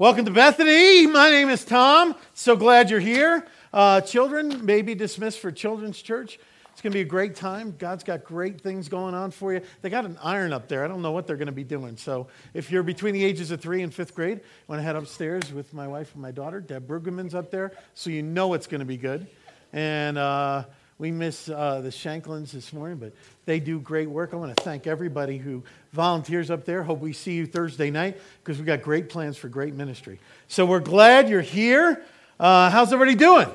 Welcome to Bethany. My name is Tom. So glad you're here. Uh, children may be dismissed for Children's Church. It's going to be a great time. God's got great things going on for you. They got an iron up there. I don't know what they're going to be doing. So if you're between the ages of three and fifth grade, I want to head upstairs with my wife and my daughter. Deb Brueggemann's up there, so you know it's going to be good. And uh, we miss uh, the Shanklins this morning, but they do great work. I want to thank everybody who volunteers up there. Hope we see you Thursday night because we've got great plans for great ministry. So we're glad you're here. Uh, how's everybody doing?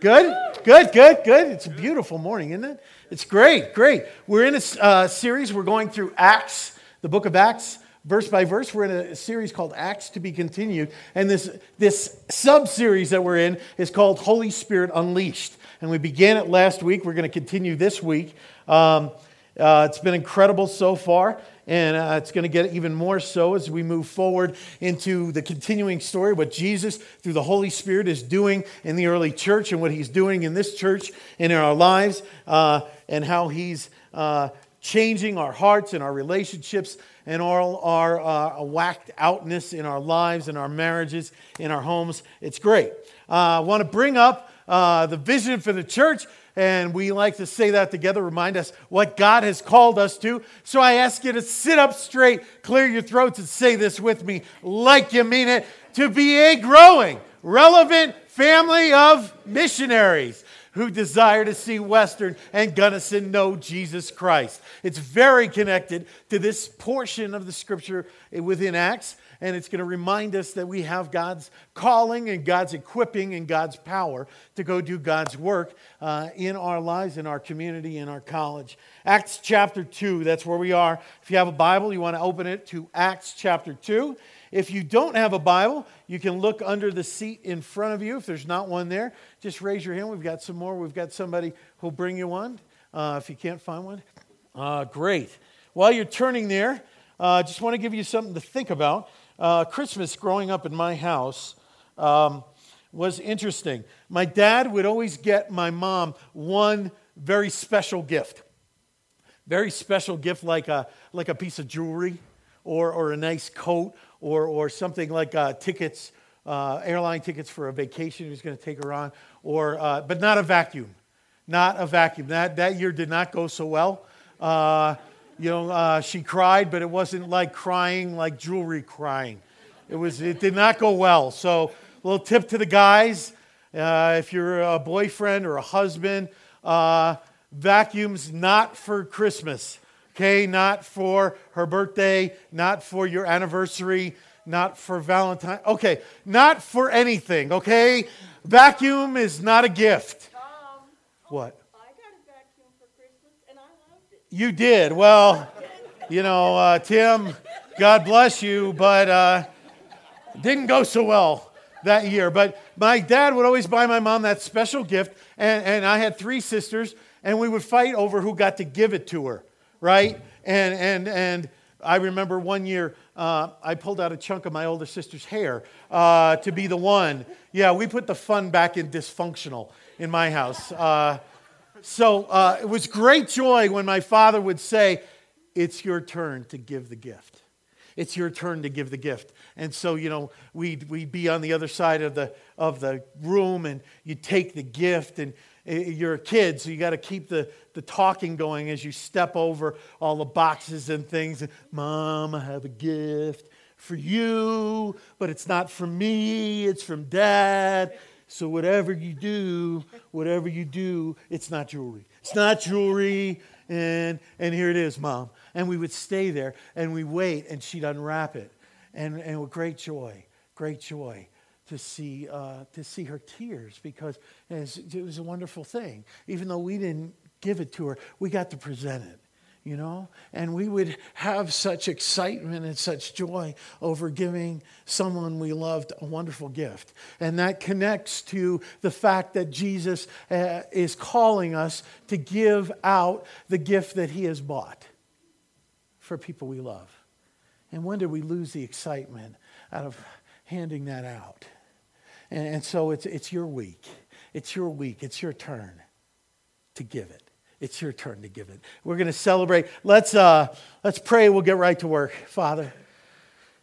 Good? Good, good, good. It's a beautiful morning, isn't it? It's great, great. We're in a uh, series, we're going through Acts, the book of Acts, verse by verse. We're in a series called Acts to be continued. And this, this sub series that we're in is called Holy Spirit Unleashed. And we began it last week. We're going to continue this week. Um, uh, it's been incredible so far and uh, it's going to get even more so as we move forward into the continuing story what jesus through the holy spirit is doing in the early church and what he's doing in this church and in our lives uh, and how he's uh, changing our hearts and our relationships and all our uh, whacked outness in our lives and our marriages in our homes it's great uh, i want to bring up uh, the vision for the church and we like to say that together, remind us what God has called us to. So I ask you to sit up straight, clear your throats, and say this with me like you mean it to be a growing, relevant family of missionaries who desire to see Western and Gunnison know Jesus Christ. It's very connected to this portion of the scripture within Acts and it's going to remind us that we have God's calling and God's equipping and God's power to go do God's work uh, in our lives, in our community, in our college. Acts chapter 2, that's where we are. If you have a Bible, you want to open it to Acts chapter 2. If you don't have a Bible, you can look under the seat in front of you. If there's not one there, just raise your hand. We've got some more. We've got somebody who'll bring you one uh, if you can't find one. Uh, great. While you're turning there, I uh, just want to give you something to think about uh, Christmas growing up in my house um, was interesting. My dad would always get my mom one very special gift. Very special gift like a, like a piece of jewelry or, or a nice coat or, or something like uh, tickets, uh, airline tickets for a vacation he was going to take her on, or, uh, but not a vacuum. Not a vacuum. That, that year did not go so well. You know, uh, she cried, but it wasn't like crying like jewelry crying. It, was, it did not go well. So, a little tip to the guys uh, if you're a boyfriend or a husband, uh, vacuums not for Christmas, okay? Not for her birthday, not for your anniversary, not for Valentine. Okay, not for anything, okay? Vacuum is not a gift. What? You did. Well, you know, uh, Tim, God bless you, but uh, didn't go so well that year. But my dad would always buy my mom that special gift, and, and I had three sisters, and we would fight over who got to give it to her, right? And, and, and I remember one year uh, I pulled out a chunk of my older sister's hair uh, to be the one. Yeah, we put the fun back in dysfunctional in my house. Uh, so uh, it was great joy when my father would say, It's your turn to give the gift. It's your turn to give the gift. And so, you know, we'd, we'd be on the other side of the, of the room and you'd take the gift and eh, you're a kid, so you got to keep the, the talking going as you step over all the boxes and things. Mom, I have a gift for you, but it's not from me, it's from dad. So whatever you do, whatever you do, it's not jewelry. It's not jewelry. And, and here it is, mom. And we would stay there and we wait and she'd unwrap it. And, and with great joy, great joy to see, uh, to see her tears because it was, it was a wonderful thing. Even though we didn't give it to her, we got to present it you know? And we would have such excitement and such joy over giving someone we loved a wonderful gift. And that connects to the fact that Jesus uh, is calling us to give out the gift that he has bought for people we love. And when did we lose the excitement out of handing that out? And, and so it's, it's your week. It's your week. It's your turn to give it. It's your turn to give it. We're going to celebrate. Let's, uh, let's pray. We'll get right to work. Father,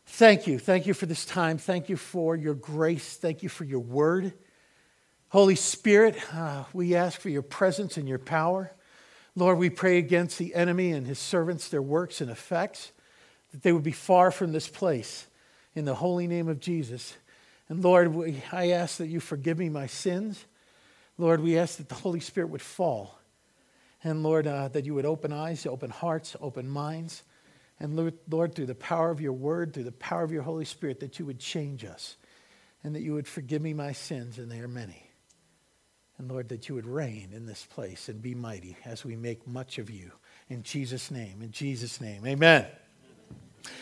Thank you. Thank you for this time. Thank you for your grace. Thank you for your word. Holy Spirit, uh, we ask for your presence and your power. Lord, we pray against the enemy and his servants, their works and effects, that they would be far from this place in the holy name of Jesus. And Lord, we, I ask that you forgive me my sins. Lord, we ask that the Holy Spirit would fall. And Lord, uh, that you would open eyes, open hearts, open minds. And Lord, Lord, through the power of your word, through the power of your Holy Spirit, that you would change us and that you would forgive me my sins, and they are many. And Lord, that you would reign in this place and be mighty as we make much of you. In Jesus' name, in Jesus' name, amen.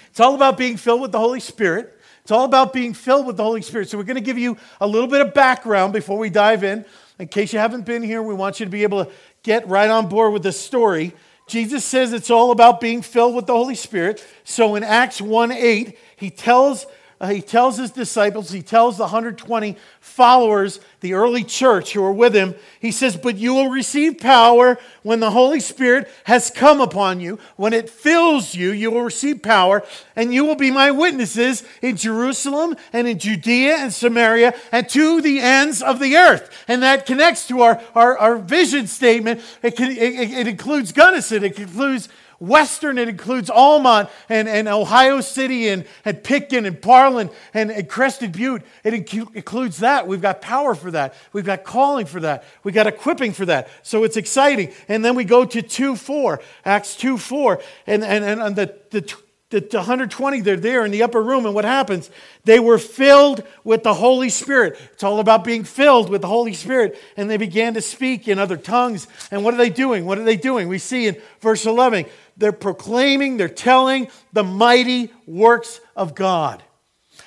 It's all about being filled with the Holy Spirit. It's all about being filled with the Holy Spirit. So, we're going to give you a little bit of background before we dive in. In case you haven't been here, we want you to be able to get right on board with this story. Jesus says it's all about being filled with the Holy Spirit. So, in Acts 1 8, he tells uh, he tells his disciples, he tells the 120 followers, the early church who are with him, he says, But you will receive power when the Holy Spirit has come upon you. When it fills you, you will receive power, and you will be my witnesses in Jerusalem and in Judea and Samaria and to the ends of the earth. And that connects to our, our, our vision statement. It, can, it, it includes Gunnison, it includes Western, it includes Almont and, and Ohio City and, and Pitkin and Parlin and, and Crested Butte. It inc- includes that. We've got power for that. We've got calling for that. We've got equipping for that. So it's exciting. And then we go to 2 4, Acts 2 4. And, and, and the, the, the 120, they're there in the upper room. And what happens? They were filled with the Holy Spirit. It's all about being filled with the Holy Spirit. And they began to speak in other tongues. And what are they doing? What are they doing? We see in verse 11 they're proclaiming, they're telling the mighty works of God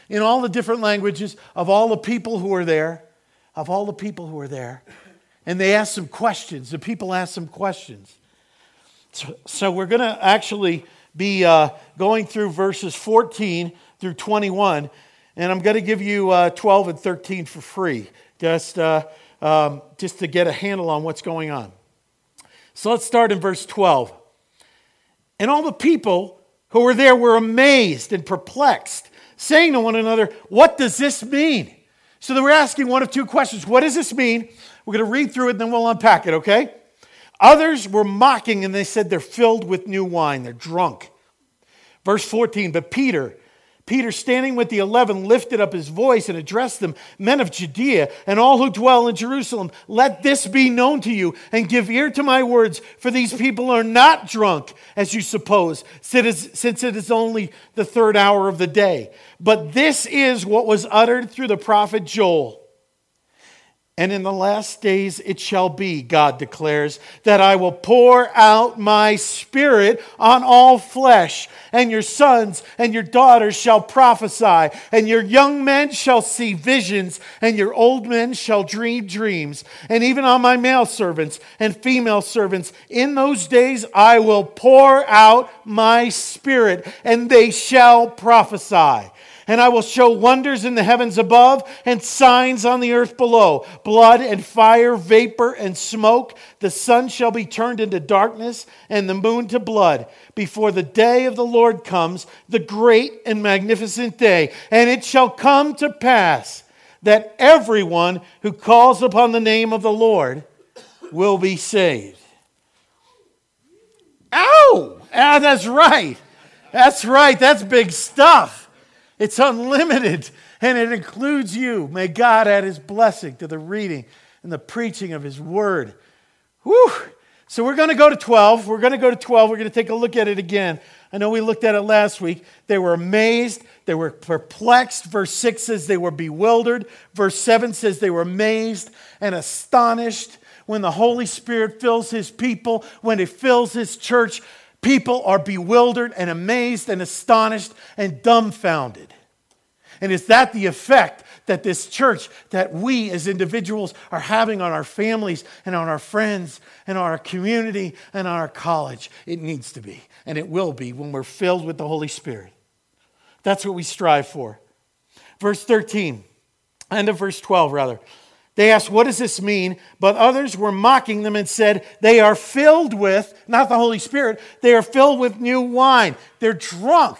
in all the different languages of all the people who are there, of all the people who are there. And they ask some questions. The people ask some questions. So, so we're going to actually be uh, going through verses 14 through 21, and I'm going to give you uh, 12 and 13 for free, just, uh, um, just to get a handle on what's going on. So let's start in verse 12. And all the people who were there were amazed and perplexed, saying to one another, What does this mean? So they were asking one of two questions What does this mean? We're going to read through it, and then we'll unpack it, okay? Others were mocking, and they said they're filled with new wine, they're drunk. Verse 14, but Peter, Peter, standing with the eleven, lifted up his voice and addressed them Men of Judea and all who dwell in Jerusalem, let this be known to you and give ear to my words, for these people are not drunk, as you suppose, since it is only the third hour of the day. But this is what was uttered through the prophet Joel. And in the last days it shall be, God declares, that I will pour out my spirit on all flesh, and your sons and your daughters shall prophesy, and your young men shall see visions, and your old men shall dream dreams. And even on my male servants and female servants, in those days I will pour out my spirit, and they shall prophesy. And I will show wonders in the heavens above and signs on the earth below blood and fire, vapor and smoke. The sun shall be turned into darkness and the moon to blood before the day of the Lord comes, the great and magnificent day. And it shall come to pass that everyone who calls upon the name of the Lord will be saved. Ow! Ah, that's right. That's right. That's big stuff. It's unlimited and it includes you. May God add his blessing to the reading and the preaching of his word. Whew. So we're going to go to 12. We're going to go to 12. We're going to take a look at it again. I know we looked at it last week. They were amazed. They were perplexed. Verse 6 says they were bewildered. Verse 7 says they were amazed and astonished. When the Holy Spirit fills his people, when he fills his church, People are bewildered and amazed and astonished and dumbfounded. And is that the effect that this church, that we as individuals are having on our families and on our friends and on our community and on our college? It needs to be, and it will be when we're filled with the Holy Spirit. That's what we strive for. Verse 13, end of verse 12, rather. They asked, What does this mean? But others were mocking them and said, They are filled with, not the Holy Spirit, they are filled with new wine. They're drunk.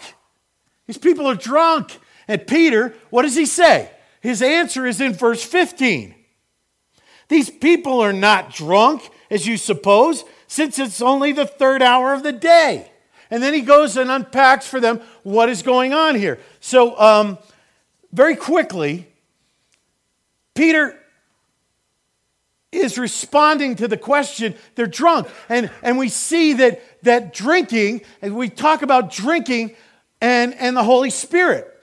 These people are drunk. And Peter, what does he say? His answer is in verse 15. These people are not drunk, as you suppose, since it's only the third hour of the day. And then he goes and unpacks for them what is going on here. So, um, very quickly, Peter is responding to the question they're drunk and, and we see that, that drinking and we talk about drinking and, and the holy spirit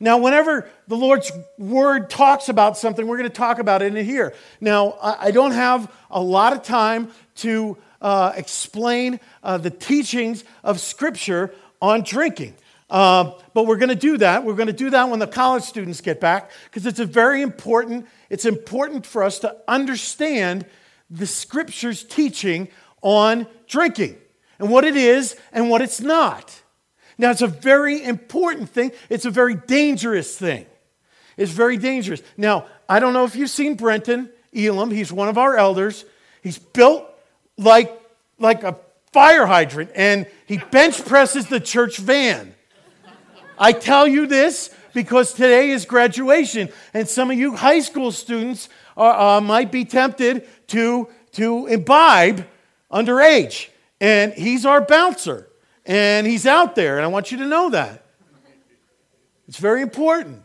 now whenever the lord's word talks about something we're going to talk about it in here. Now i, don't have a lot of time to uh, explain uh, the teachings of scripture on drinking. Uh, but we're going to do that. We're going to do that when the college students get back because it's a very important it's important for us to understand the scripture's teaching on drinking and what it is and what it's not. Now, it's a very important thing, it's a very dangerous thing. It's very dangerous. Now, I don't know if you've seen Brenton Elam, he's one of our elders. He's built like, like a fire hydrant and he bench presses the church van. I tell you this because today is graduation, and some of you high school students are, uh, might be tempted to, to imbibe underage. And he's our bouncer, and he's out there, and I want you to know that. It's very important.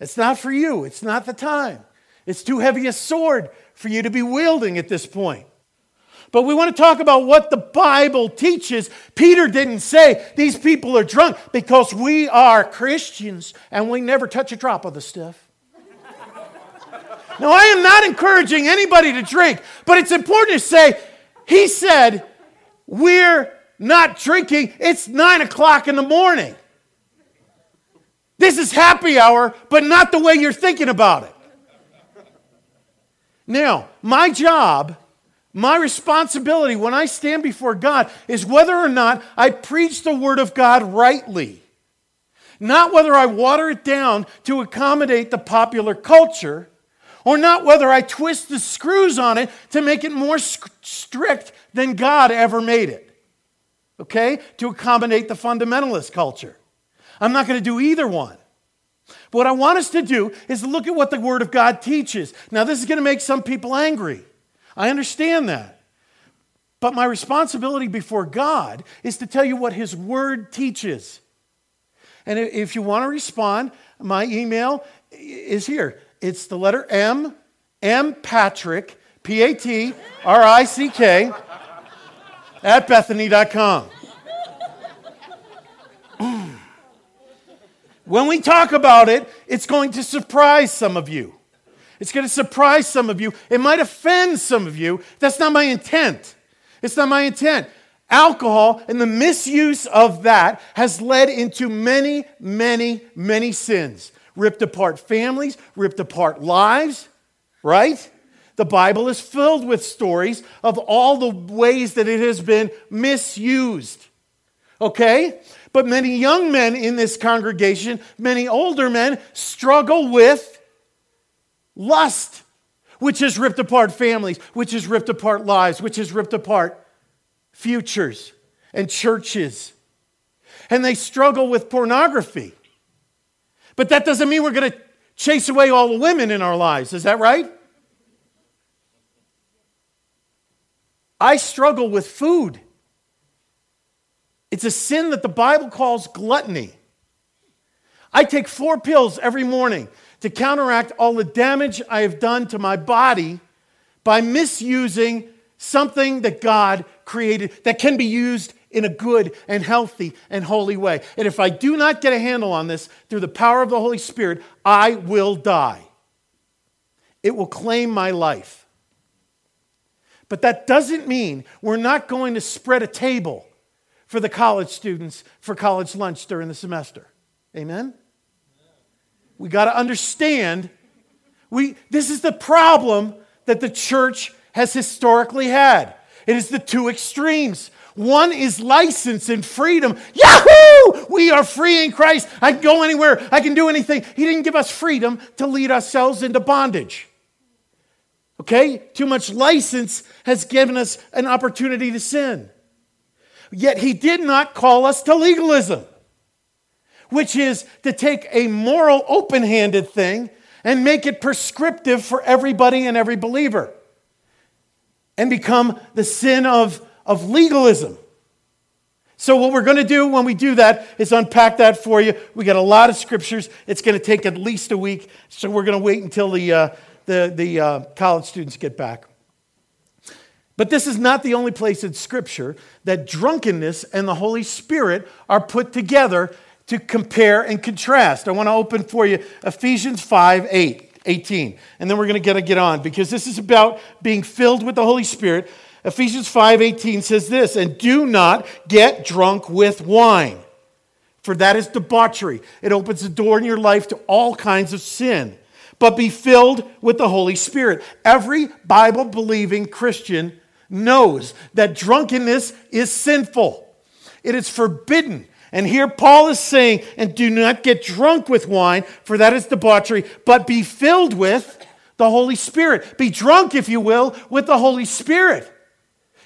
It's not for you, it's not the time. It's too heavy a sword for you to be wielding at this point. But we want to talk about what the Bible teaches. Peter didn't say these people are drunk because we are Christians and we never touch a drop of the stuff. now, I am not encouraging anybody to drink, but it's important to say, he said, we're not drinking. It's nine o'clock in the morning. This is happy hour, but not the way you're thinking about it. Now, my job my responsibility when I stand before God is whether or not I preach the Word of God rightly. Not whether I water it down to accommodate the popular culture, or not whether I twist the screws on it to make it more strict than God ever made it. Okay? To accommodate the fundamentalist culture. I'm not going to do either one. But what I want us to do is look at what the Word of God teaches. Now, this is going to make some people angry. I understand that. But my responsibility before God is to tell you what His Word teaches. And if you want to respond, my email is here. It's the letter M, M Patrick, P A T R I C K, at Bethany.com. when we talk about it, it's going to surprise some of you. It's going to surprise some of you. It might offend some of you. That's not my intent. It's not my intent. Alcohol and the misuse of that has led into many, many, many sins. Ripped apart families, ripped apart lives, right? The Bible is filled with stories of all the ways that it has been misused. Okay? But many young men in this congregation, many older men, struggle with Lust, which has ripped apart families, which has ripped apart lives, which has ripped apart futures and churches. And they struggle with pornography. But that doesn't mean we're going to chase away all the women in our lives. Is that right? I struggle with food. It's a sin that the Bible calls gluttony. I take four pills every morning to counteract all the damage I have done to my body by misusing something that God created that can be used in a good and healthy and holy way. And if I do not get a handle on this through the power of the Holy Spirit, I will die. It will claim my life. But that doesn't mean we're not going to spread a table for the college students for college lunch during the semester. Amen? We got to understand we, this is the problem that the church has historically had. It is the two extremes. One is license and freedom. Yahoo! We are free in Christ. I can go anywhere. I can do anything. He didn't give us freedom to lead ourselves into bondage. Okay? Too much license has given us an opportunity to sin. Yet he did not call us to legalism. which is to take a moral, open handed thing and make it prescriptive for everybody and every believer and become the sin of, of legalism. So, what we're going to do when we do that is unpack that for you. We got a lot of scriptures. It's going to take at least a week. So, we're going to wait until the, uh, the, the uh, college students get back. But this is not the only place in Scripture that drunkenness and the Holy Spirit are put together to compare and contrast. I want to open for you Ephesians 5 8. 18. And then we're going to get, on because this is about being filled with the Holy Spirit. Ephesians 5:18 says this, "And do not get drunk with wine, for that is debauchery. It opens the door in your life to all kinds of sin. But be filled with the Holy Spirit." Every Bible believing Christian knows that drunkenness is sinful. It is forbidden. And here Paul is saying, and do not get drunk with wine, for that is debauchery, but be filled with the Holy Spirit. Be drunk, if you will, with the Holy Spirit.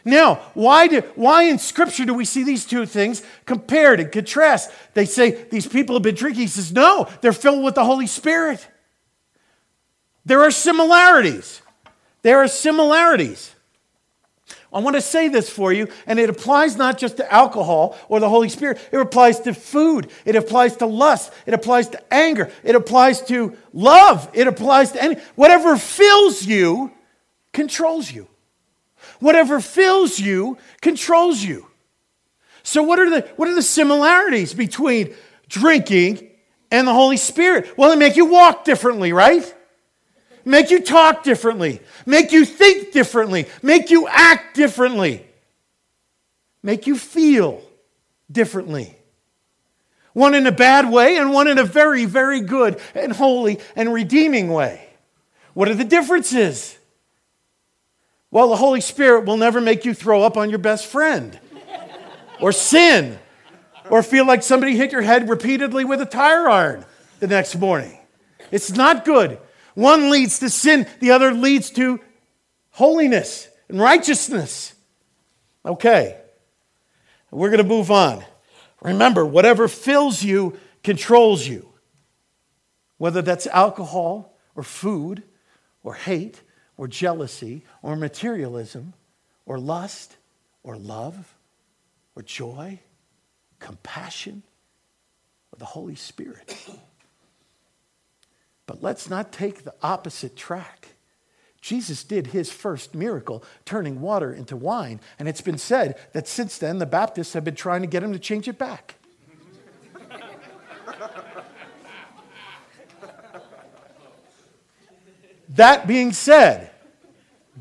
Now, why, do, why in Scripture do we see these two things compared and contrast? They say these people have been drinking. He says, no, they're filled with the Holy Spirit. There are similarities. There are similarities. I want to say this for you, and it applies not just to alcohol or the Holy Spirit, it applies to food, it applies to lust, it applies to anger, it applies to love, it applies to any whatever fills you controls you. Whatever fills you controls you. So what are the what are the similarities between drinking and the Holy Spirit? Well, they make you walk differently, right? Make you talk differently, make you think differently, make you act differently, make you feel differently. One in a bad way and one in a very, very good and holy and redeeming way. What are the differences? Well, the Holy Spirit will never make you throw up on your best friend or sin or feel like somebody hit your head repeatedly with a tire iron the next morning. It's not good. One leads to sin, the other leads to holiness and righteousness. Okay, we're going to move on. Remember, whatever fills you controls you, whether that's alcohol or food or hate or jealousy or materialism or lust or love or joy, compassion, or the Holy Spirit. But let's not take the opposite track. Jesus did his first miracle, turning water into wine, and it's been said that since then the Baptists have been trying to get him to change it back. that being said,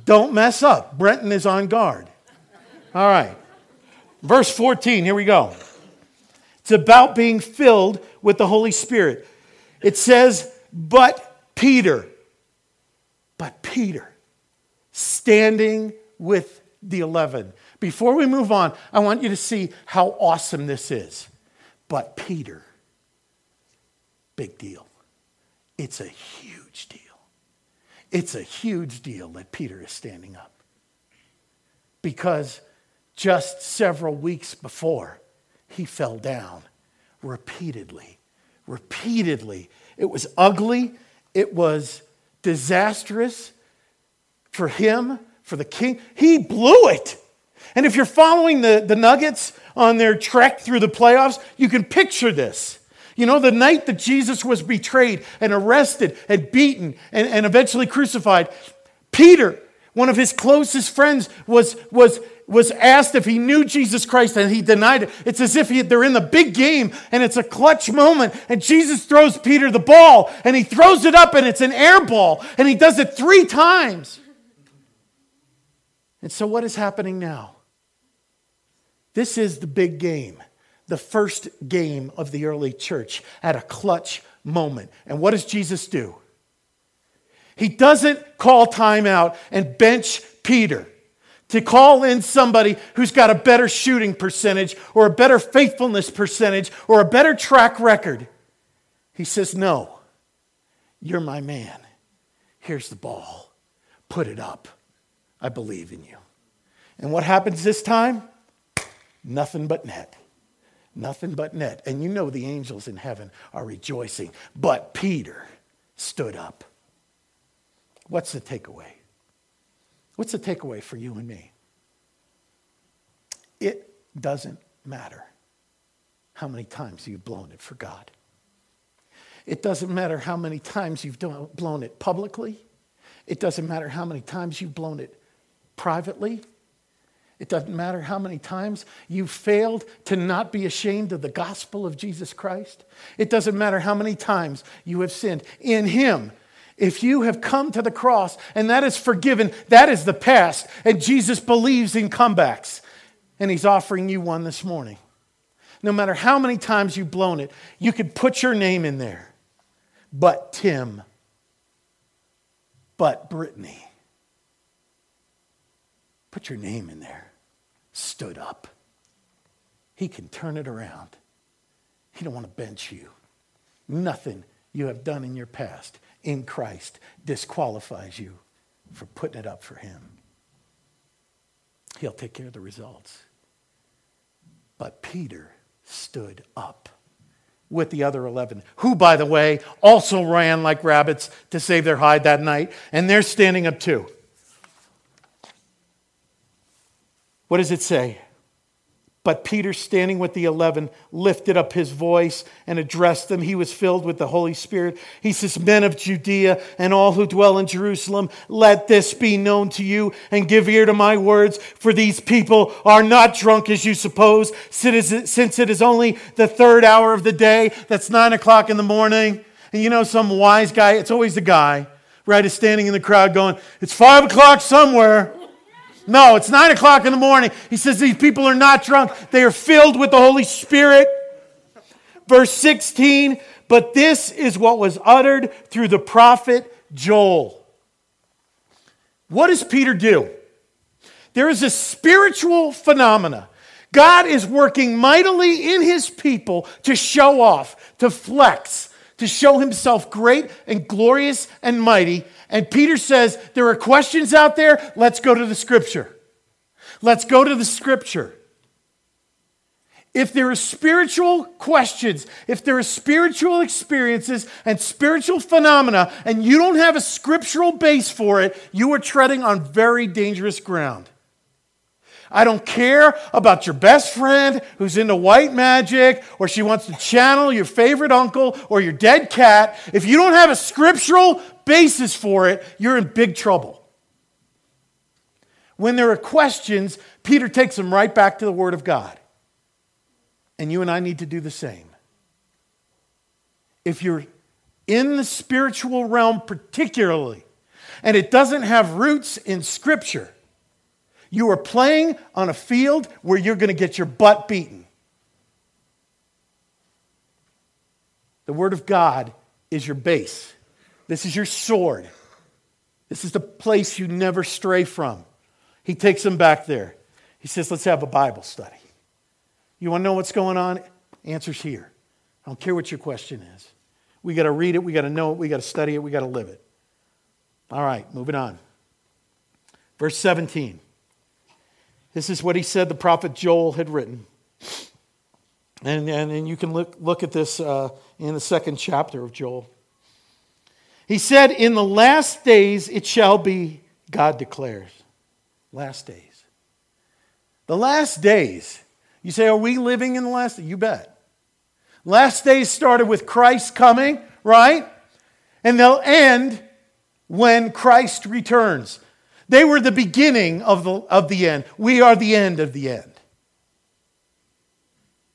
don't mess up. Brenton is on guard. All right. Verse 14, here we go. It's about being filled with the Holy Spirit. It says, but Peter, but Peter, standing with the 11. Before we move on, I want you to see how awesome this is. But Peter, big deal. It's a huge deal. It's a huge deal that Peter is standing up. Because just several weeks before, he fell down repeatedly, repeatedly it was ugly. It was disastrous for him, for the king. He blew it. And if you're following the, the Nuggets on their trek through the playoffs, you can picture this. You know, the night that Jesus was betrayed and arrested and beaten and, and eventually crucified, Peter, one of his closest friends, was, was was asked if he knew Jesus Christ and he denied it. It's as if he, they're in the big game and it's a clutch moment and Jesus throws Peter the ball and he throws it up and it's an air ball and he does it three times. And so, what is happening now? This is the big game, the first game of the early church at a clutch moment. And what does Jesus do? He doesn't call timeout and bench Peter to call in somebody who's got a better shooting percentage or a better faithfulness percentage or a better track record. He says, No, you're my man. Here's the ball. Put it up. I believe in you. And what happens this time? Nothing but net. Nothing but net. And you know the angels in heaven are rejoicing. But Peter stood up. What's the takeaway? What's the takeaway for you and me? It doesn't matter how many times you've blown it for God. It doesn't matter how many times you've blown it publicly. It doesn't matter how many times you've blown it privately. It doesn't matter how many times you've failed to not be ashamed of the gospel of Jesus Christ. It doesn't matter how many times you have sinned. In Him, if you have come to the cross and that is forgiven, that is the past. And Jesus believes in comebacks. And He's offering you one this morning. No matter how many times you've blown it, you could put your name in there. But Tim, but Brittany. Put your name in there stood up. He can turn it around. He don't want to bench you. Nothing you have done in your past in Christ disqualifies you for putting it up for him. He'll take care of the results. But Peter stood up with the other 11, who, by the way, also ran like rabbits to save their hide that night, and they're standing up too. What does it say? But Peter, standing with the eleven, lifted up his voice and addressed them. He was filled with the Holy Spirit. He says, Men of Judea and all who dwell in Jerusalem, let this be known to you and give ear to my words, for these people are not drunk as you suppose, since it is only the third hour of the day. That's nine o'clock in the morning. And you know, some wise guy, it's always the guy, right, is standing in the crowd going, It's five o'clock somewhere. No, it's nine o'clock in the morning. He says these people are not drunk, they are filled with the Holy Spirit. Verse 16, but this is what was uttered through the prophet Joel. What does Peter do? There is a spiritual phenomena. God is working mightily in his people to show off, to flex, to show himself great and glorious and mighty. And Peter says, There are questions out there. Let's go to the scripture. Let's go to the scripture. If there are spiritual questions, if there are spiritual experiences and spiritual phenomena, and you don't have a scriptural base for it, you are treading on very dangerous ground. I don't care about your best friend who's into white magic or she wants to channel your favorite uncle or your dead cat. If you don't have a scriptural basis for it, you're in big trouble. When there are questions, Peter takes them right back to the Word of God. And you and I need to do the same. If you're in the spiritual realm, particularly, and it doesn't have roots in Scripture, you are playing on a field where you're going to get your butt beaten. The Word of God is your base. This is your sword. This is the place you never stray from. He takes them back there. He says, Let's have a Bible study. You want to know what's going on? Answer's here. I don't care what your question is. We got to read it, we got to know it, we got to study it, we got to live it. All right, moving on. Verse 17. This is what he said the prophet Joel had written. And, and, and you can look, look at this uh, in the second chapter of Joel. He said, In the last days it shall be, God declares. Last days. The last days. You say, Are we living in the last days? You bet. Last days started with Christ coming, right? And they'll end when Christ returns. They were the beginning of the, of the end. We are the end of the end.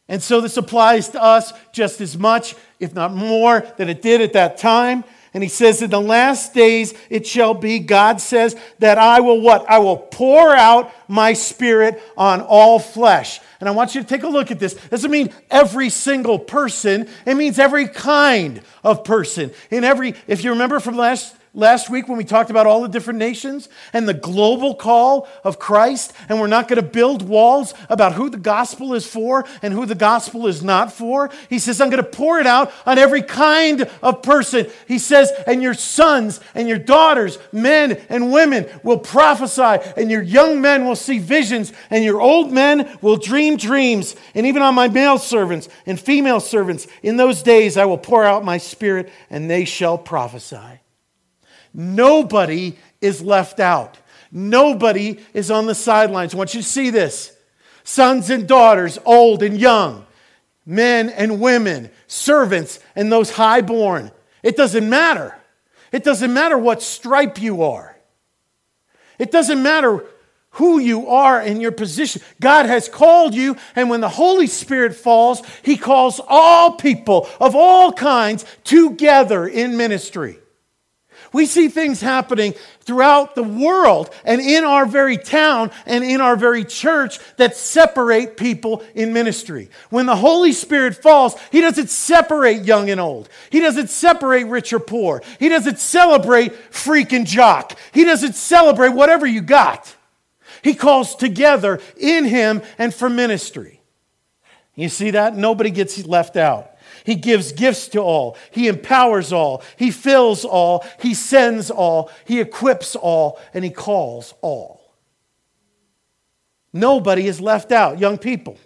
And so this applies to us just as much, if not more, than it did at that time. And he says, In the last days it shall be, God says, that I will what? I will pour out my spirit on all flesh. And I want you to take a look at this. It doesn't mean every single person, it means every kind of person. In every, if you remember from last last week when we talked about all the different nations and the global call of Christ, and we're not going to build walls about who the gospel is for and who the gospel is not for. He says, I'm going to pour it out on every kind of person. He says, and your sons and your daughters, men and women, will prophesy, and your young men will see visions, and your old men will dream dreams. And even on my male servants and female servants, in those days I will pour out my spirit, and they shall prophesy. Nobody is left out. Nobody is on the sidelines. I want you to see this. Sons and daughters, old and young, men and women, servants and those highborn. It doesn't matter. It doesn't matter what stripe you are. It doesn't matter who you are in your position. God has called you, and when the Holy Spirit falls, He calls all people of all kinds together in ministry. We see things happening throughout the world and in our very town and in our very church that separate people in ministry. When the Holy Spirit falls, He doesn't separate young and old. He doesn't separate rich or poor. He doesn't celebrate freak and jock. He doesn't celebrate whatever you got. He calls together in Him and for ministry. You see that? Nobody gets left out. He gives gifts to all. He empowers all. He fills all. He sends all. He equips all. And He calls all. Nobody is left out. Young people.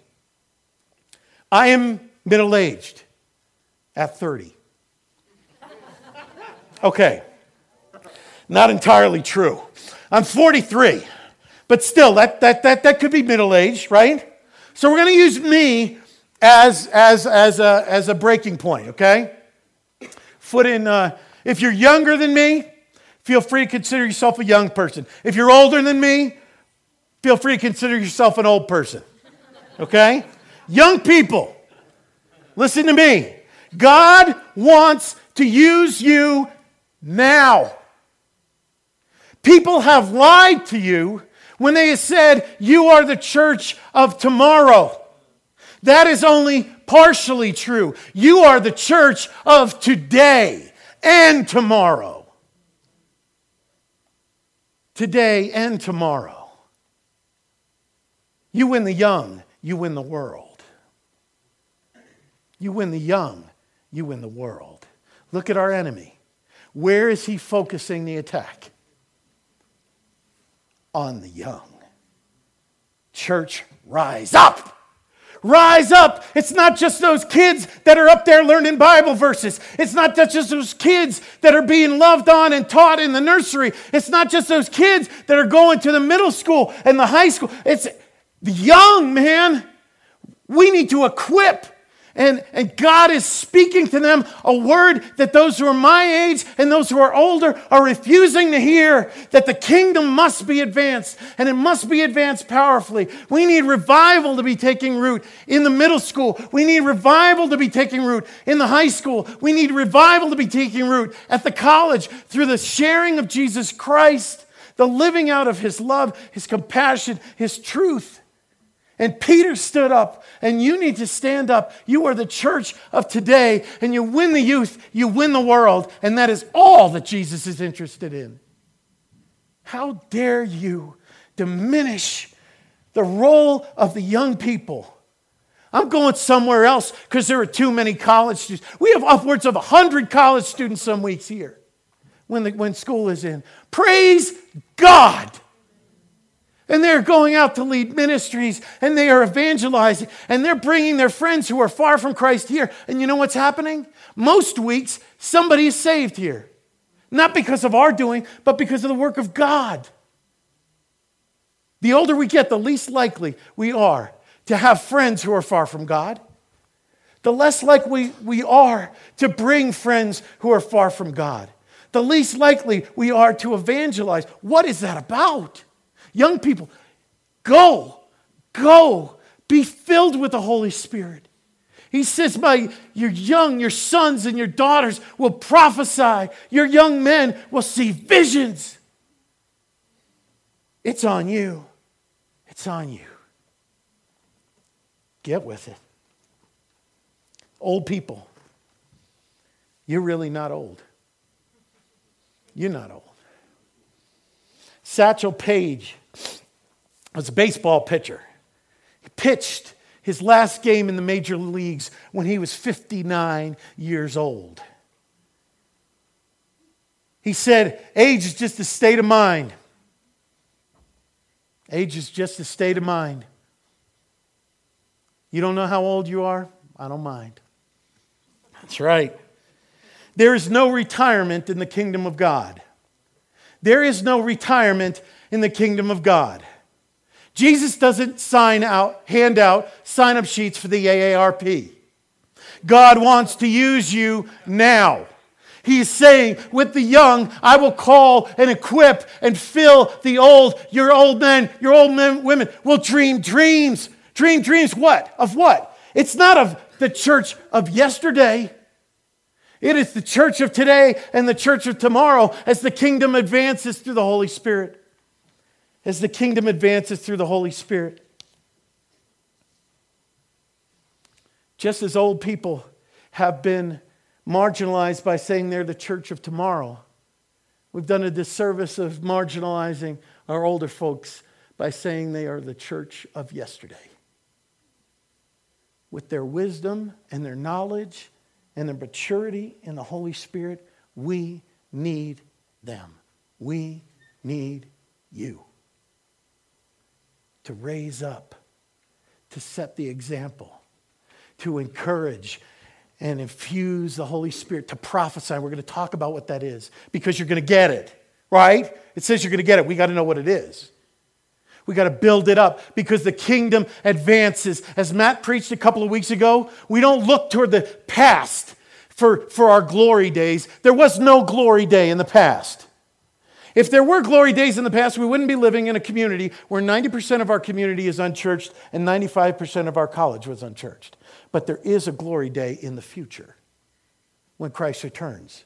I am middle aged at 30. Okay. Not entirely true. I'm 43. But still, that, that, that, that could be middle aged, right? So we're going to use me as, as, as, a, as a breaking point, okay? Foot in, uh, if you're younger than me, feel free to consider yourself a young person. If you're older than me, feel free to consider yourself an old person, okay? young people, listen to me. God wants to use you now. People have lied to you when they said you are the church of tomorrow. That is only partially true. You are the church of today and tomorrow. Today and tomorrow. You win the young, you win the world. You win the young, you win the world. Look at our enemy. Where is he focusing the attack? On the young. Church, rise up! Rise up. It's not just those kids that are up there learning Bible verses. It's not just those kids that are being loved on and taught in the nursery. It's not just those kids that are going to the middle school and the high school. It's the young, man. We need to equip and, and God is speaking to them a word that those who are my age and those who are older are refusing to hear that the kingdom must be advanced and it must be advanced powerfully. We need revival to be taking root in the middle school. We need revival to be taking root in the high school. We need revival to be taking root at the college through the sharing of Jesus Christ, the living out of his love, his compassion, his truth. And Peter stood up, and you need to stand up. You are the church of today, and you win the youth, you win the world, and that is all that Jesus is interested in. How dare you diminish the role of the young people? I'm going somewhere else because there are too many college students. We have upwards of 100 college students some weeks here when, the, when school is in. Praise God and they're going out to lead ministries and they are evangelizing and they're bringing their friends who are far from Christ here. And you know what's happening? Most weeks, somebody is saved here. Not because of our doing, but because of the work of God. The older we get, the least likely we are to have friends who are far from God. The less likely we are to bring friends who are far from God. The least likely we are to evangelize. What is that about? Young people, go, go, be filled with the Holy Spirit. He says, My your young, your sons and your daughters will prophesy, your young men will see visions. It's on you. It's on you. Get with it. Old people, you're really not old. You're not old. Satchel Paige was a baseball pitcher. He pitched his last game in the major leagues when he was 59 years old. He said, Age is just a state of mind. Age is just a state of mind. You don't know how old you are? I don't mind. That's right. There is no retirement in the kingdom of God. There is no retirement in the kingdom of God. Jesus doesn't sign out, hand out sign up sheets for the AARP. God wants to use you now. He's saying, with the young, I will call and equip and fill the old. Your old men, your old men, women will dream dreams. Dream dreams what? Of what? It's not of the church of yesterday. It is the church of today and the church of tomorrow as the kingdom advances through the Holy Spirit as the kingdom advances through the Holy Spirit. Just as old people have been marginalized by saying they're the church of tomorrow, we've done a disservice of marginalizing our older folks by saying they are the church of yesterday. With their wisdom and their knowledge and their maturity in the Holy Spirit, we need them. We need you to raise up, to set the example, to encourage and infuse the Holy Spirit, to prophesy. We're going to talk about what that is because you're going to get it, right? It says you're going to get it. We got to know what it is. We got to build it up because the kingdom advances. As Matt preached a couple of weeks ago, we don't look toward the past for, for our glory days. There was no glory day in the past. If there were glory days in the past, we wouldn't be living in a community where 90% of our community is unchurched and 95% of our college was unchurched. But there is a glory day in the future when Christ returns.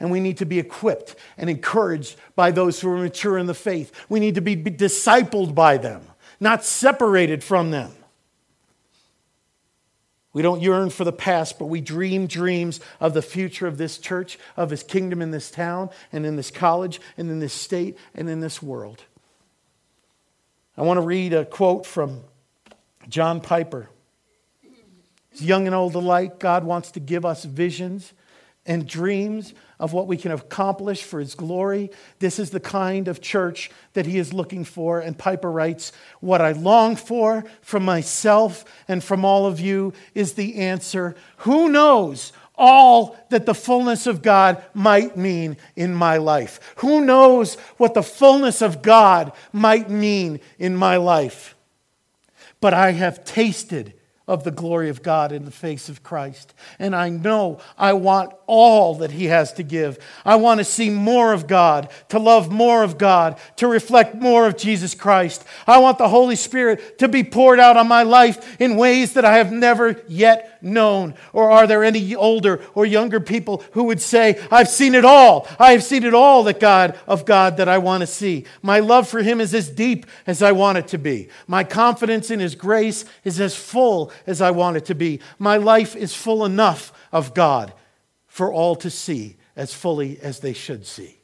And we need to be equipped and encouraged by those who are mature in the faith. We need to be discipled by them, not separated from them. We don't yearn for the past, but we dream dreams of the future of this church, of his kingdom in this town, and in this college, and in this state, and in this world. I want to read a quote from John Piper. He's Young and old alike, God wants to give us visions and dreams of what we can accomplish for his glory. This is the kind of church that he is looking for. And Piper writes, What I long for from myself and from all of you is the answer. Who knows? All that the fullness of God might mean in my life. Who knows what the fullness of God might mean in my life? But I have tasted of the glory of God in the face of Christ. And I know I want all that He has to give. I want to see more of God, to love more of God, to reflect more of Jesus Christ. I want the Holy Spirit to be poured out on my life in ways that I have never yet known. Or are there any older or younger people who would say, I've seen it all. I have seen it all that God of God that I want to see. My love for Him is as deep as I want it to be. My confidence in His grace is as full as I want it to be. My life is full enough of God for all to see as fully as they should see.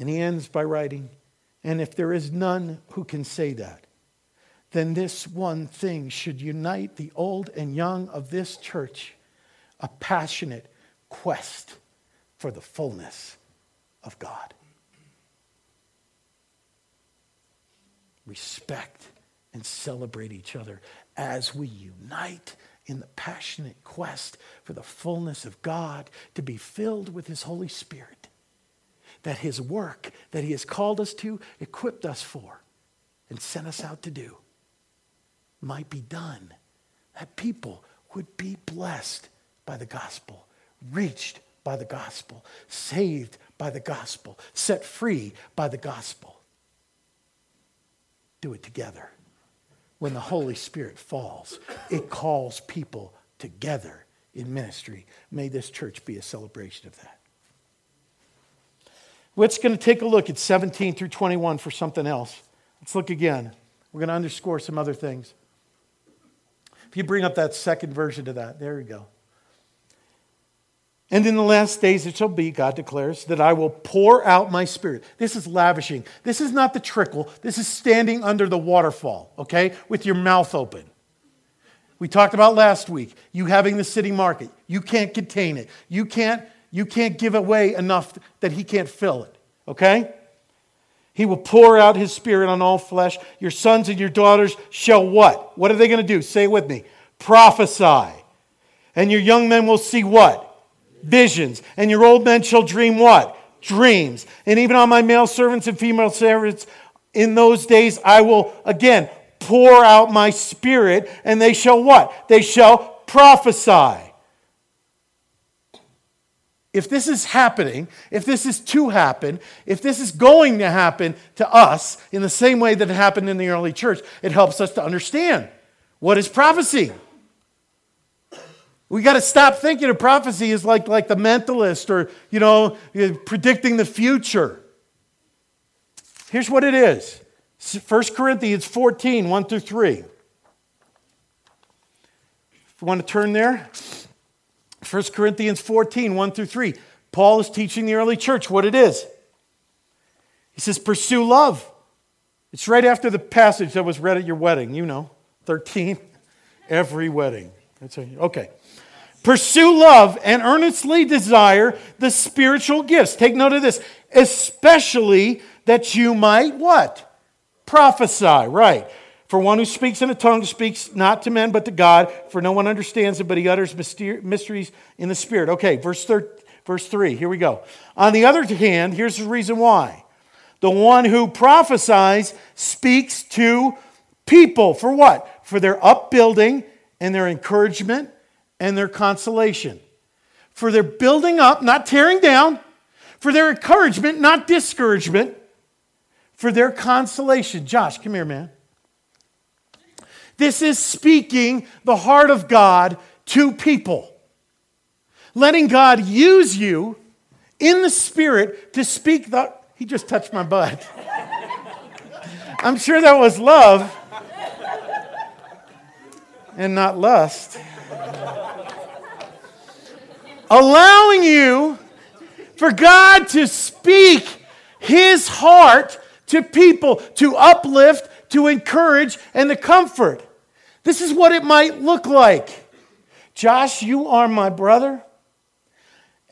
And he ends by writing, And if there is none who can say that, then this one thing should unite the old and young of this church a passionate quest for the fullness of God. Respect and celebrate each other as we unite in the passionate quest for the fullness of God, to be filled with His Holy Spirit. That His work that He has called us to, equipped us for, and sent us out to do might be done. That people would be blessed by the gospel, reached by the gospel, saved by the gospel, set free by the gospel. Do it together when the Holy Spirit falls. It calls people together in ministry. May this church be a celebration of that. We're going to take a look at 17 through 21 for something else. Let's look again. We're going to underscore some other things. If you bring up that second version of that, there you go. And in the last days it shall be, God declares, that I will pour out my spirit. This is lavishing. This is not the trickle. This is standing under the waterfall, okay, with your mouth open. We talked about last week, you having the city market. You can't contain it. You can't, you can't give away enough that he can't fill it, okay? He will pour out his spirit on all flesh. Your sons and your daughters shall what? What are they going to do? Say it with me. Prophesy. And your young men will see what? visions. And your old men shall dream what? Dreams. And even on my male servants and female servants, in those days I will again pour out my spirit, and they shall what? They shall prophesy. If this is happening, if this is to happen, if this is going to happen to us in the same way that it happened in the early church, it helps us to understand what is prophecy. We got to stop thinking of prophecy as like, like the mentalist or, you know, predicting the future. Here's what it is 1 Corinthians 14, 1 through 3. If you want to turn there, 1 Corinthians 14, 1 through 3. Paul is teaching the early church what it is. He says, Pursue love. It's right after the passage that was read at your wedding, you know, 13, every wedding. Okay. Pursue love and earnestly desire the spiritual gifts. Take note of this, especially that you might what? Prophesy, right. For one who speaks in a tongue speaks not to men but to God, for no one understands it, but he utters mysteries in the Spirit. Okay, verse, thir- verse 3, here we go. On the other hand, here's the reason why. The one who prophesies speaks to people. For what? For their upbuilding and their encouragement and their consolation. For their building up, not tearing down. For their encouragement, not discouragement. For their consolation. Josh, come here, man. This is speaking the heart of God to people. Letting God use you in the Spirit to speak the. He just touched my butt. I'm sure that was love and not lust allowing you for God to speak His heart to people, to uplift, to encourage, and to comfort. This is what it might look like. Josh, you are my brother,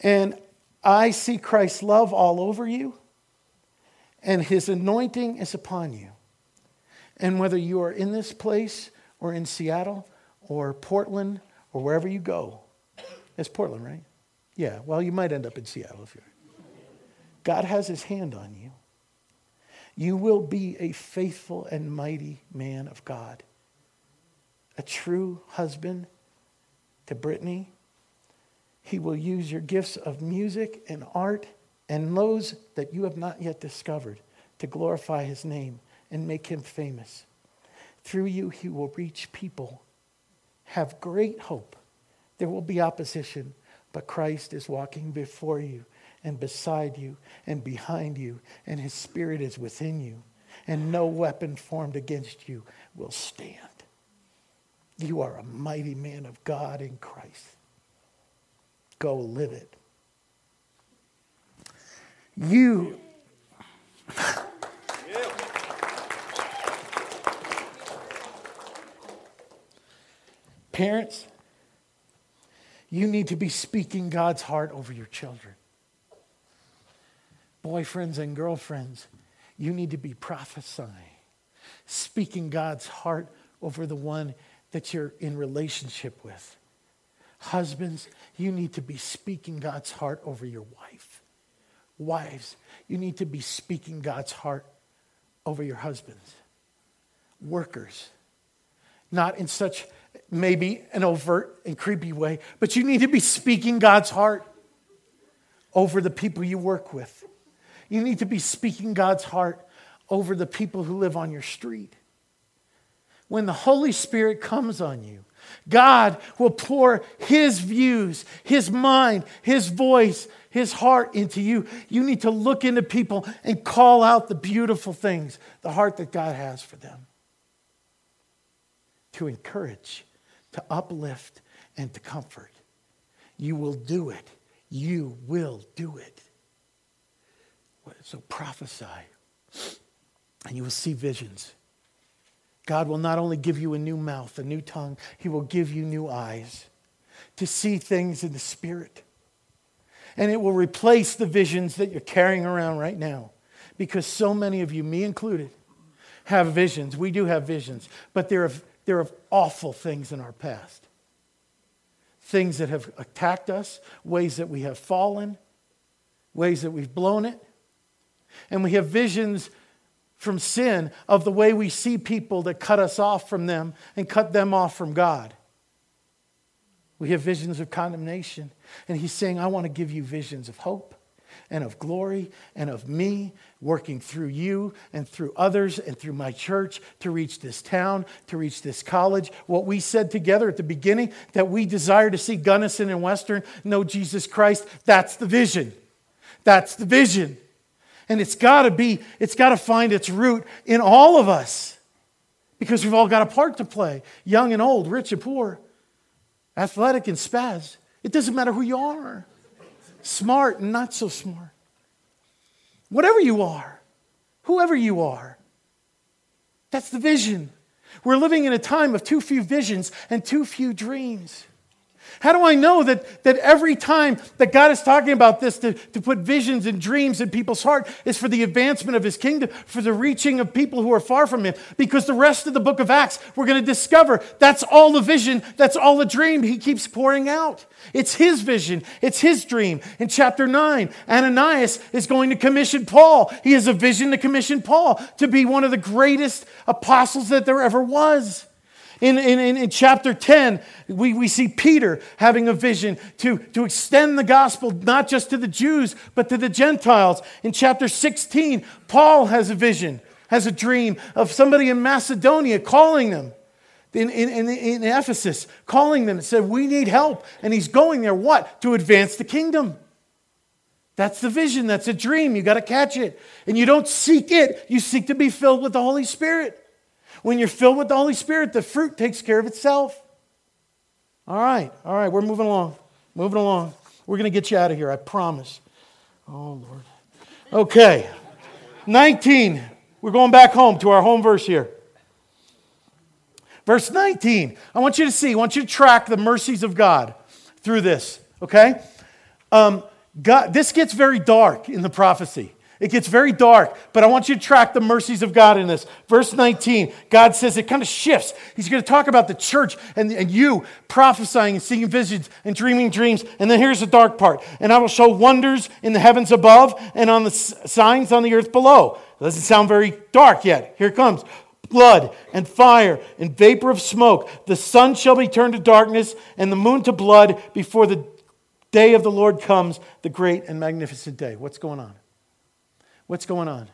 and I see Christ's love all over you, and His anointing is upon you. And whether you are in this place or in Seattle or Portland or wherever you go, it's Portland, right? Yeah, well, you might end up in Seattle if you're. God has his hand on you. You will be a faithful and mighty man of God, a true husband to Brittany. He will use your gifts of music and art and those that you have not yet discovered to glorify his name and make him famous. Through you, he will reach people. Have great hope. There will be opposition, but Christ is walking before you and beside you and behind you, and his spirit is within you, and no weapon formed against you will stand. You are a mighty man of God in Christ. Go live it. You. Parents, you need to be speaking God's heart over your children. Boyfriends and girlfriends, you need to be prophesying, speaking God's heart over the one that you're in relationship with. Husbands, you need to be speaking God's heart over your wife. Wives, you need to be speaking God's heart over your husbands. Workers, not in such maybe an overt and creepy way, but you need to be speaking God's heart over the people you work with. You need to be speaking God's heart over the people who live on your street. When the Holy Spirit comes on you, God will pour His views, His mind, His voice, His heart into you. You need to look into people and call out the beautiful things, the heart that God has for them. To encourage, to uplift and to comfort. You will do it you will do it. So prophesy, and you will see visions. God will not only give you a new mouth, a new tongue, He will give you new eyes to see things in the Spirit. And it will replace the visions that you're carrying around right now. Because so many of you, me included, have visions. We do have visions, but there are, there are of awful things in our past. Things that have attacked us, ways that we have fallen, ways that we've blown it. And we have visions from sin of the way we see people that cut us off from them and cut them off from God. We have visions of condemnation. And he's saying, I want to give you visions of hope and of glory and of me working through you and through others and through my church to reach this town, to reach this college. What we said together at the beginning that we desire to see Gunnison and Western know Jesus Christ, that's the vision. That's the vision. And it's got to be, it's got to find its root in all of us because we've all got a part to play young and old, rich and poor, athletic and spaz. It doesn't matter who you are, smart and not so smart. Whatever you are, whoever you are, that's the vision. We're living in a time of too few visions and too few dreams. How do I know that, that every time that God is talking about this to, to put visions and dreams in people's heart is for the advancement of his kingdom, for the reaching of people who are far from him? Because the rest of the book of Acts, we're going to discover that's all the vision, that's all the dream he keeps pouring out. It's his vision, it's his dream. In chapter 9, Ananias is going to commission Paul. He has a vision to commission Paul to be one of the greatest apostles that there ever was. In, in, in, chapter 10, we, we see Peter having a vision to, to extend the gospel not just to the Jews, but to the Gentiles. In chapter 16, Paul has a vision, has a dream of somebody in Macedonia calling them. In, in, in, in Ephesus, calling them and said, We need help. And he's going there, what? To advance the kingdom. That's the vision. That's a dream. You got to catch it. And you don't seek it, you seek to be filled with the Holy Spirit. When you're filled with the Holy Spirit, the fruit takes care of itself. All right, all right, we're moving along. Moving along. We're going to get you out of here, I promise. Oh, Lord. Okay. 19. We're going back home to our home verse here. Verse 19. I want you to see, I want you to track the mercies of God through this, okay? Um, God, this gets very dark in the prophecy. It gets very dark, but I want you to track the mercies of God in this. Verse 19, God says it kind of shifts. He's going to talk about the church and, and you prophesying and seeing visions and dreaming dreams. And then here's the dark part. And I will show wonders in the heavens above and on the signs on the earth below. Doesn't sound very dark yet. Here it comes blood and fire and vapor of smoke. The sun shall be turned to darkness and the moon to blood before the day of the Lord comes, the great and magnificent day. What's going on? What's going on?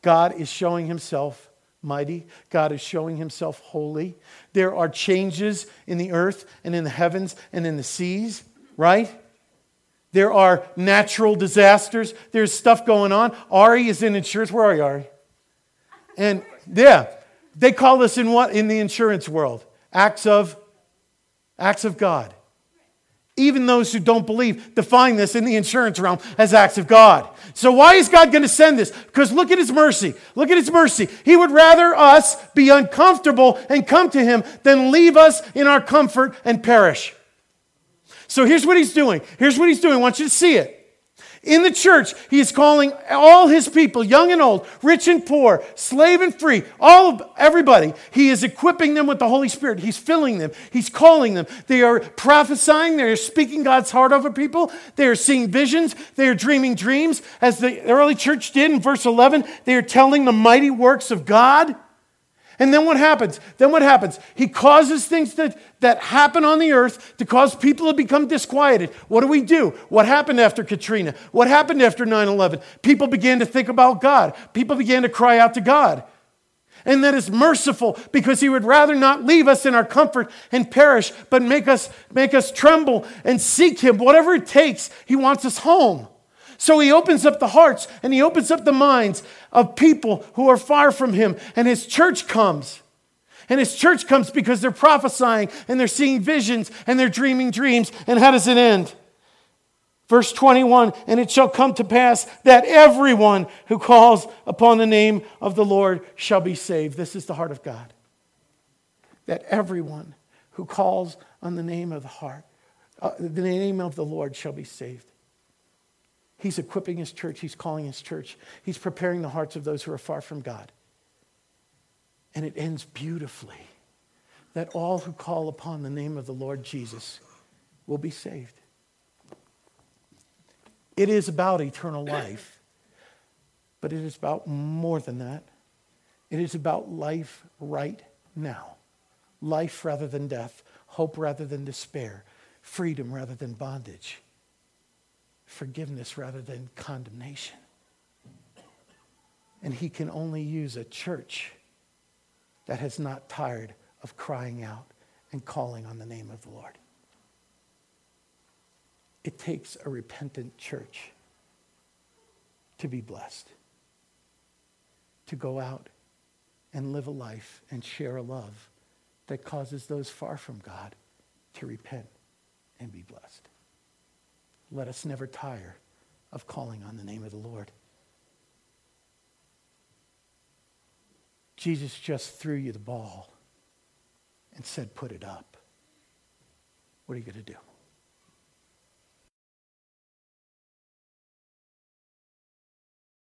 God is showing himself mighty. God is showing himself holy. There are changes in the earth and in the heavens and in the seas, right? There are natural disasters. There's stuff going on. Ari is in insurance. Where are you, Ari? And yeah, they call this in what in the insurance world? Acts of acts of God. Even those who don't believe define this in the insurance realm as acts of God. So, why is God going to send this? Because look at His mercy. Look at His mercy. He would rather us be uncomfortable and come to Him than leave us in our comfort and perish. So, here's what He's doing. Here's what He's doing. I want you to see it. In the church, he is calling all his people, young and old, rich and poor, slave and free, all of everybody. He is equipping them with the Holy Spirit. He's filling them. He's calling them. They are prophesying. They are speaking God's heart over people. They are seeing visions. They are dreaming dreams. As the early church did in verse 11, they are telling the mighty works of God. And then what happens? Then what happens? He causes things that, that happen on the earth to cause people to become disquieted. What do we do? What happened after Katrina? What happened after 9 11? People began to think about God. People began to cry out to God. And that is merciful because he would rather not leave us in our comfort and perish, but make us, make us tremble and seek him. Whatever it takes, he wants us home. So he opens up the hearts and he opens up the minds of people who are far from him, and his church comes. And his church comes because they're prophesying and they're seeing visions and they're dreaming dreams. And how does it end? Verse 21 And it shall come to pass that everyone who calls upon the name of the Lord shall be saved. This is the heart of God. That everyone who calls on the name of the heart, uh, the name of the Lord shall be saved. He's equipping his church, he's calling his church, he's preparing the hearts of those who are far from God. And it ends beautifully that all who call upon the name of the Lord Jesus will be saved. It is about eternal life, but it is about more than that. It is about life right now life rather than death, hope rather than despair, freedom rather than bondage, forgiveness rather than condemnation. And he can only use a church that has not tired of crying out and calling on the name of the Lord. It takes a repentant church to be blessed, to go out and live a life and share a love that causes those far from God to repent and be blessed. Let us never tire of calling on the name of the Lord. Jesus just threw you the ball and said, Put it up. What are you going to do?